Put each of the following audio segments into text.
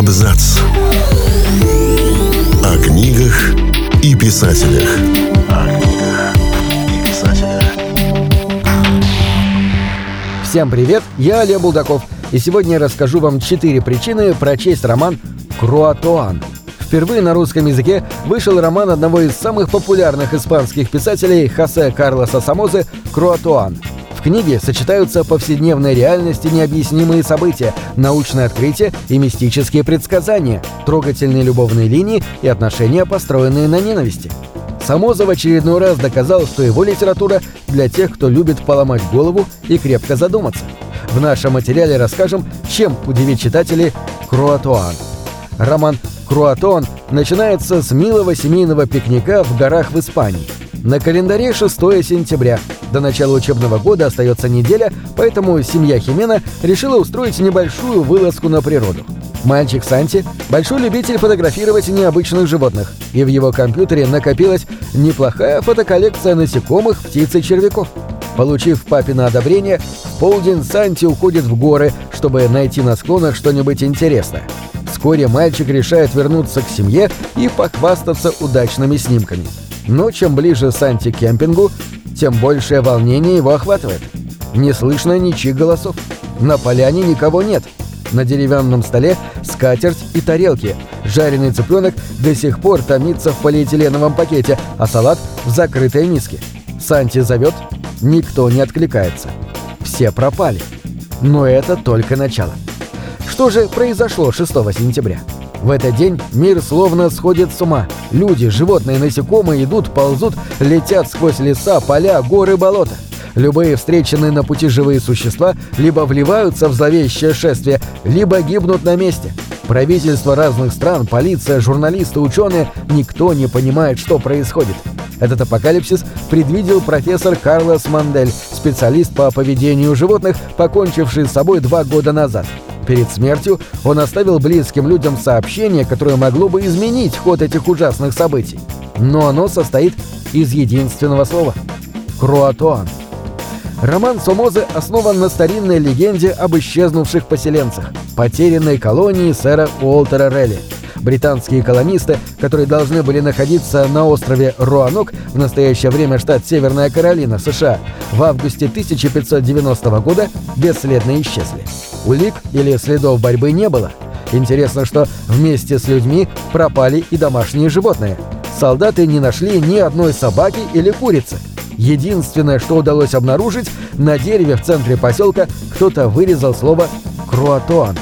Абзац. О книгах и писателях. О книгах и писателях. Всем привет, я Олег Булдаков, и сегодня я расскажу вам четыре причины прочесть роман «Круатуан». Впервые на русском языке вышел роман одного из самых популярных испанских писателей Хосе Карлоса Самозы «Круатуан». В книге сочетаются повседневная реальность и необъяснимые события, научные открытия и мистические предсказания, трогательные любовные линии и отношения, построенные на ненависти. Самоза в очередной раз доказал, что его литература для тех, кто любит поломать голову и крепко задуматься. В нашем материале расскажем, чем удивить читателей Круатуан. Роман «Круатон» начинается с милого семейного пикника в горах в Испании. На календаре 6 сентября. До начала учебного года остается неделя, поэтому семья Химена решила устроить небольшую вылазку на природу. Мальчик Санти – большой любитель фотографировать необычных животных, и в его компьютере накопилась неплохая фотоколлекция насекомых, птиц и червяков. Получив папино одобрение, полдень Санти уходит в горы, чтобы найти на склонах что-нибудь интересное. Вскоре мальчик решает вернуться к семье и похвастаться удачными снимками. Но чем ближе Санти к кемпингу, тем большее волнение его охватывает. Не слышно ничьих голосов. На поляне никого нет. На деревянном столе скатерть и тарелки. Жареный цыпленок до сих пор томится в полиэтиленовом пакете, а салат в закрытой миске. Санти зовет, никто не откликается. Все пропали. Но это только начало. Что же произошло 6 сентября? В этот день мир словно сходит с ума. Люди, животные, насекомые идут, ползут, летят сквозь леса, поля, горы, болота. Любые встреченные на пути живые существа либо вливаются в зловещее шествие, либо гибнут на месте. Правительства разных стран, полиция, журналисты, ученые – никто не понимает, что происходит. Этот апокалипсис предвидел профессор Карлос Мандель, специалист по поведению животных, покончивший с собой два года назад. Перед смертью он оставил близким людям сообщение, которое могло бы изменить ход этих ужасных событий. Но оно состоит из единственного слова – «Круатуан». Роман Сомозы основан на старинной легенде об исчезнувших поселенцах, потерянной колонии сэра Уолтера Релли. Британские колонисты, которые должны были находиться на острове Руанок, в настоящее время штат Северная Каролина, США, в августе 1590 года бесследно исчезли. Улик или следов борьбы не было. Интересно, что вместе с людьми пропали и домашние животные. Солдаты не нашли ни одной собаки или курицы. Единственное, что удалось обнаружить, на дереве в центре поселка кто-то вырезал слово «круатуан».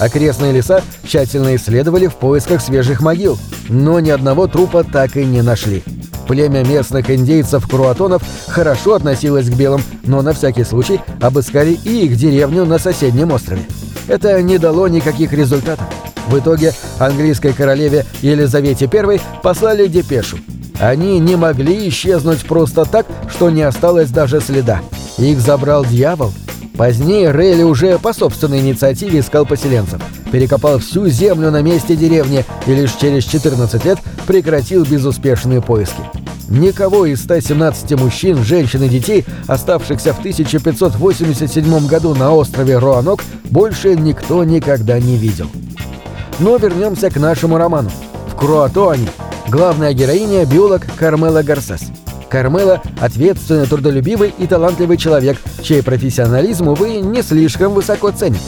Окрестные леса тщательно исследовали в поисках свежих могил, но ни одного трупа так и не нашли. Племя местных индейцев-круатонов хорошо относилось к белым, но на всякий случай обыскали и их деревню на соседнем острове. Это не дало никаких результатов. В итоге английской королеве Елизавете I послали депешу. Они не могли исчезнуть просто так, что не осталось даже следа. Их забрал дьявол. Позднее Рейли уже по собственной инициативе искал поселенцев. Перекопал всю землю на месте деревни и лишь через 14 лет прекратил безуспешные поиски. Никого из 117 мужчин, женщин и детей, оставшихся в 1587 году на острове Роанок, больше никто никогда не видел. Но вернемся к нашему роману. В Круатуане главная героиня – биолог Кармела Гарсес. Кармела – ответственный, трудолюбивый и талантливый человек, чей профессионализм, увы, не слишком высоко ценит.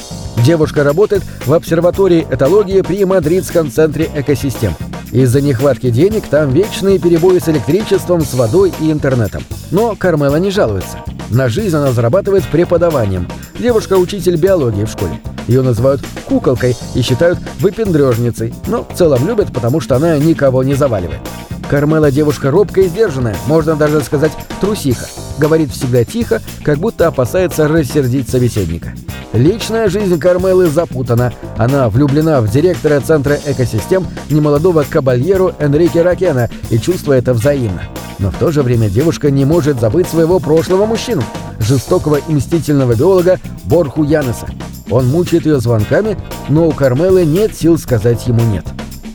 Девушка работает в обсерватории этологии при Мадридском центре экосистем. Из-за нехватки денег там вечные перебои с электричеством, с водой и интернетом. Но Кармела не жалуется. На жизнь она зарабатывает преподаванием. Девушка – учитель биологии в школе. Ее называют куколкой и считают выпендрежницей, но в целом любят, потому что она никого не заваливает. Кармела девушка робкая и сдержанная, можно даже сказать трусиха. Говорит всегда тихо, как будто опасается рассердить собеседника. Личная жизнь Кармелы запутана. Она влюблена в директора Центра экосистем немолодого кабальеру Энрике Ракена и чувствует это взаимно. Но в то же время девушка не может забыть своего прошлого мужчину, жестокого и мстительного биолога Борху Янеса. Он мучает ее звонками, но у Кармелы нет сил сказать ему «нет».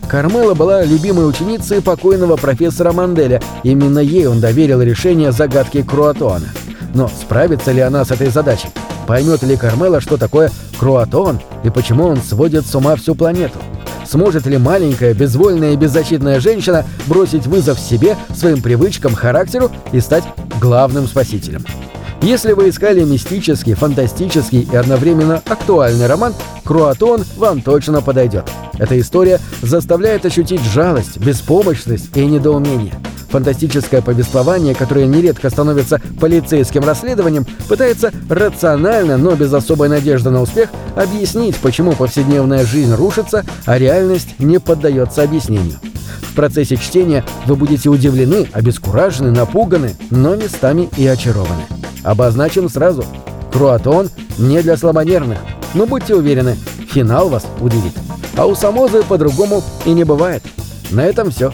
Кармела была любимой ученицей покойного профессора Манделя, именно ей он доверил решение загадки Круатуана. Но справится ли она с этой задачей? Поймет ли Кармела, что такое Круатон и почему он сводит с ума всю планету? Сможет ли маленькая, безвольная и беззащитная женщина бросить вызов себе, своим привычкам, характеру и стать главным спасителем? Если вы искали мистический, фантастический и одновременно актуальный роман, «Круатон» вам точно подойдет. Эта история заставляет ощутить жалость, беспомощность и недоумение. Фантастическое повествование, которое нередко становится полицейским расследованием, пытается рационально, но без особой надежды на успех, объяснить, почему повседневная жизнь рушится, а реальность не поддается объяснению. В процессе чтения вы будете удивлены, обескуражены, напуганы, но местами и очарованы. Обозначим сразу. Круатон не для слабонервных, но будьте уверены, финал вас удивит. А у Самозы по-другому и не бывает. На этом все.